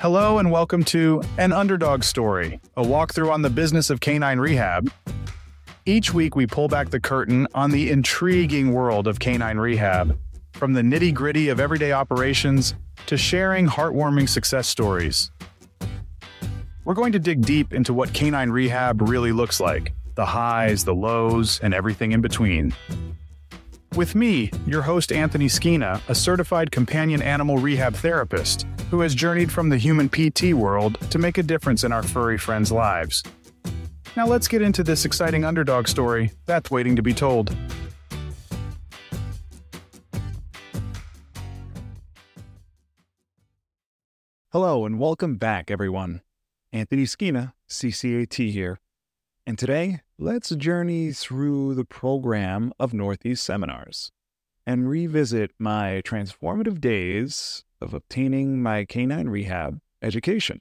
Hello and welcome to An Underdog Story, a walkthrough on the business of canine rehab. Each week, we pull back the curtain on the intriguing world of canine rehab, from the nitty gritty of everyday operations to sharing heartwarming success stories. We're going to dig deep into what canine rehab really looks like the highs, the lows, and everything in between. With me, your host Anthony Skina, a certified companion animal rehab therapist who has journeyed from the human PT world to make a difference in our furry friends' lives. Now let's get into this exciting underdog story that's waiting to be told. Hello and welcome back, everyone. Anthony Skina, CCAT here. And today, let's journey through the program of Northeast Seminars and revisit my transformative days of obtaining my canine rehab education.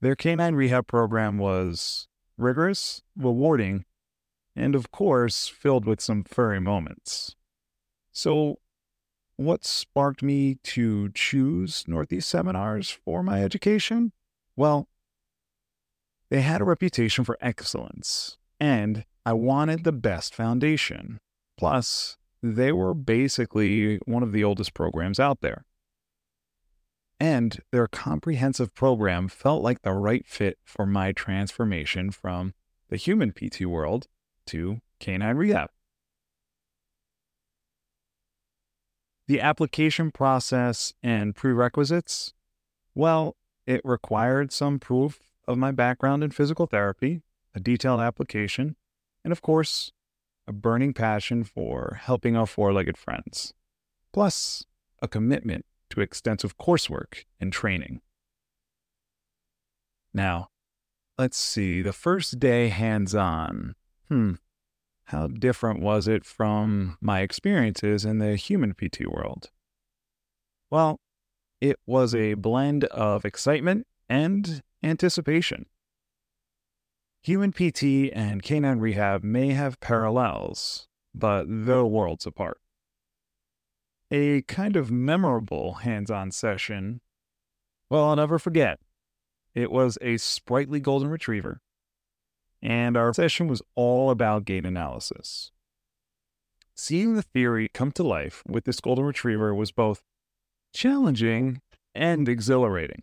Their canine rehab program was rigorous, rewarding, and of course, filled with some furry moments. So, what sparked me to choose Northeast Seminars for my education? Well, they had a reputation for excellence, and I wanted the best foundation. Plus, they were basically one of the oldest programs out there. And their comprehensive program felt like the right fit for my transformation from the human PT world to canine rehab. The application process and prerequisites, well, it required some proof of my background in physical therapy, a detailed application, and of course, a burning passion for helping our four legged friends, plus a commitment to extensive coursework and training. Now, let's see, the first day hands on. Hmm, how different was it from my experiences in the human PT world? Well, it was a blend of excitement and anticipation. Human PT and canine rehab may have parallels, but they're worlds apart. A kind of memorable hands on session. Well, I'll never forget. It was a sprightly golden retriever, and our session was all about gait analysis. Seeing the theory come to life with this golden retriever was both challenging and exhilarating.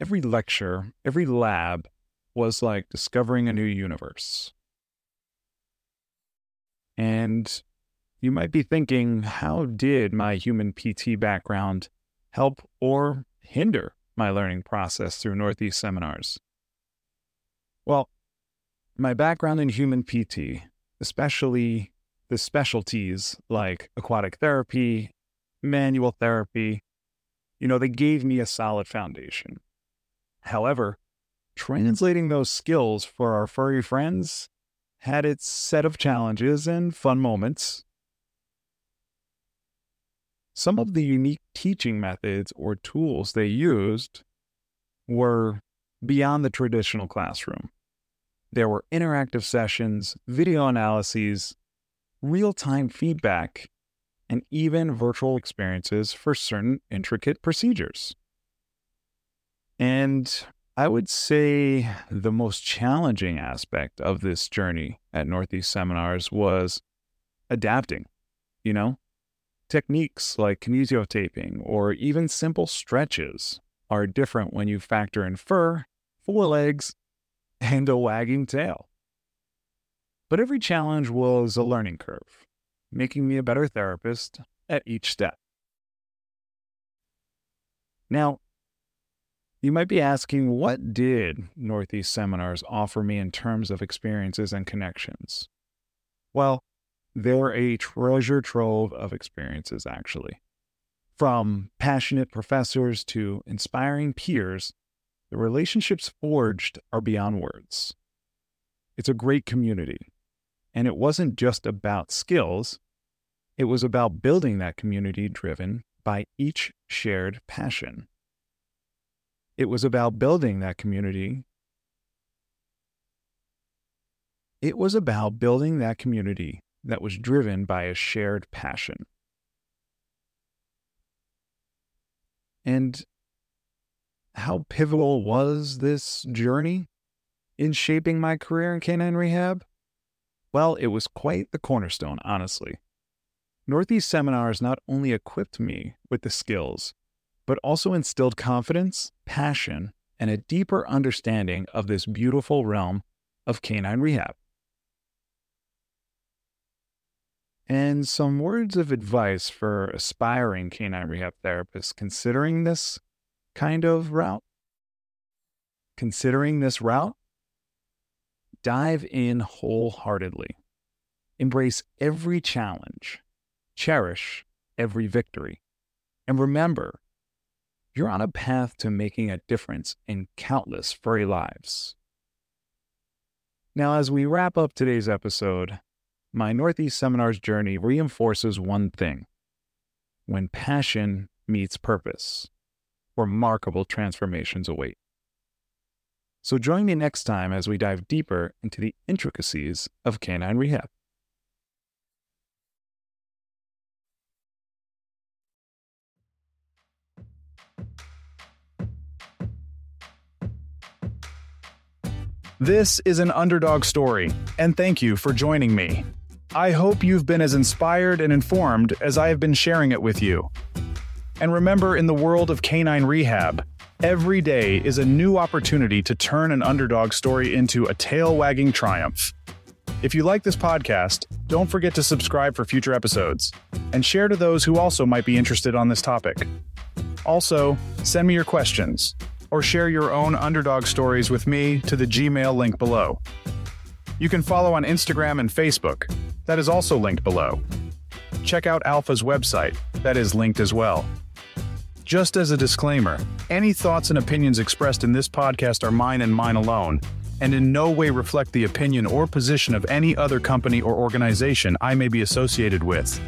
Every lecture, every lab was like discovering a new universe. And you might be thinking, how did my human PT background help or hinder my learning process through Northeast seminars? Well, my background in human PT, especially the specialties like aquatic therapy, manual therapy, you know, they gave me a solid foundation. However, translating those skills for our furry friends had its set of challenges and fun moments. Some of the unique teaching methods or tools they used were beyond the traditional classroom. There were interactive sessions, video analyses, real time feedback, and even virtual experiences for certain intricate procedures. And I would say the most challenging aspect of this journey at Northeast Seminars was adapting, you know? Techniques like kinesiotaping or even simple stretches are different when you factor in fur, four legs, and a wagging tail. But every challenge was a learning curve, making me a better therapist at each step. Now, you might be asking, what did Northeast Seminars offer me in terms of experiences and connections? Well, they're a treasure trove of experiences, actually. From passionate professors to inspiring peers, the relationships forged are beyond words. It's a great community. And it wasn't just about skills, it was about building that community driven by each shared passion. It was about building that community. It was about building that community that was driven by a shared passion. And how pivotal was this journey in shaping my career in canine rehab? Well, it was quite the cornerstone, honestly. Northeast seminars not only equipped me with the skills, but also instilled confidence, passion, and a deeper understanding of this beautiful realm of canine rehab. And some words of advice for aspiring canine rehab therapists considering this kind of route. Considering this route, dive in wholeheartedly. Embrace every challenge. Cherish every victory. And remember, you're on a path to making a difference in countless furry lives. Now, as we wrap up today's episode, my Northeast Seminars journey reinforces one thing when passion meets purpose, remarkable transformations await. So join me next time as we dive deeper into the intricacies of canine rehab. This is an underdog story, and thank you for joining me. I hope you've been as inspired and informed as I have been sharing it with you. And remember, in the world of canine rehab, every day is a new opportunity to turn an underdog story into a tail wagging triumph. If you like this podcast, don't forget to subscribe for future episodes and share to those who also might be interested on this topic. Also, send me your questions or share your own underdog stories with me to the Gmail link below. You can follow on Instagram and Facebook, that is also linked below. Check out Alpha's website, that is linked as well. Just as a disclaimer, any thoughts and opinions expressed in this podcast are mine and mine alone, and in no way reflect the opinion or position of any other company or organization I may be associated with.